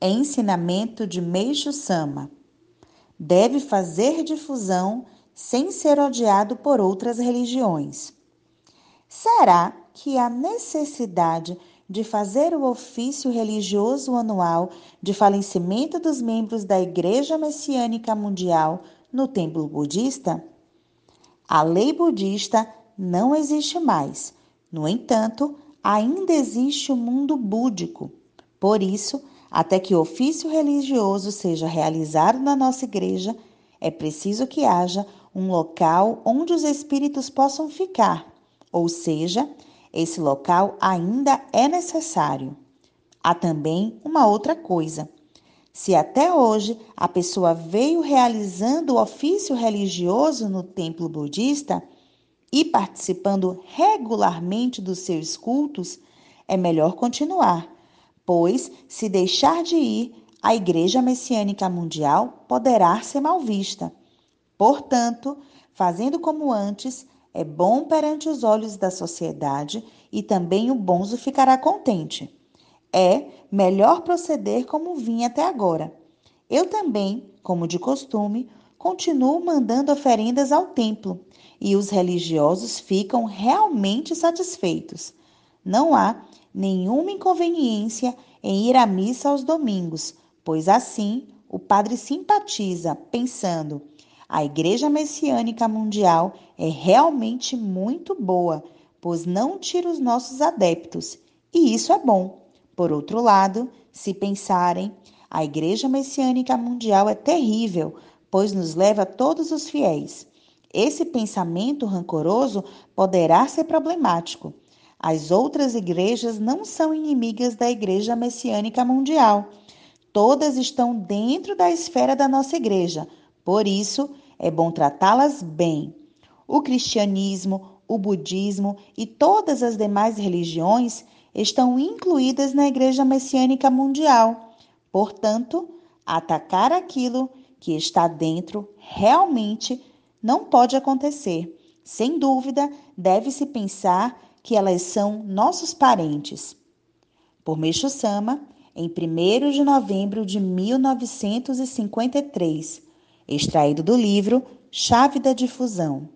é ensinamento de Meixo Sama. Deve fazer difusão sem ser odiado por outras religiões. Será que a necessidade de fazer o ofício religioso anual de falecimento dos membros da Igreja Messiânica Mundial no templo budista? A lei budista não existe mais. No entanto, ainda existe o mundo búdico. Por isso, até que o ofício religioso seja realizado na nossa igreja, é preciso que haja um local onde os espíritos possam ficar, ou seja, esse local ainda é necessário. Há também uma outra coisa. Se até hoje a pessoa veio realizando o ofício religioso no templo budista e participando regularmente dos seus cultos, é melhor continuar, pois se deixar de ir, a Igreja Messiânica Mundial poderá ser mal vista. Portanto, fazendo como antes, é bom perante os olhos da sociedade e também o bonzo ficará contente. É melhor proceder como vinha até agora. Eu também, como de costume, continuo mandando oferendas ao templo e os religiosos ficam realmente satisfeitos. Não há nenhuma inconveniência em ir à missa aos domingos, pois assim o padre simpatiza, pensando: a Igreja Messiânica Mundial é realmente muito boa, pois não tira os nossos adeptos, e isso é bom. Por outro lado, se pensarem, a Igreja Messiânica Mundial é terrível, pois nos leva todos os fiéis. Esse pensamento rancoroso poderá ser problemático. As outras igrejas não são inimigas da Igreja Messiânica Mundial. Todas estão dentro da esfera da nossa igreja. Por isso, é bom tratá-las bem. O cristianismo, o budismo e todas as demais religiões estão incluídas na Igreja Messiânica Mundial. Portanto, atacar aquilo que está dentro realmente não pode acontecer. Sem dúvida, deve-se pensar que elas são nossos parentes. Por Meixo Sama, em 1 de novembro de 1953, extraído do livro Chave da Difusão.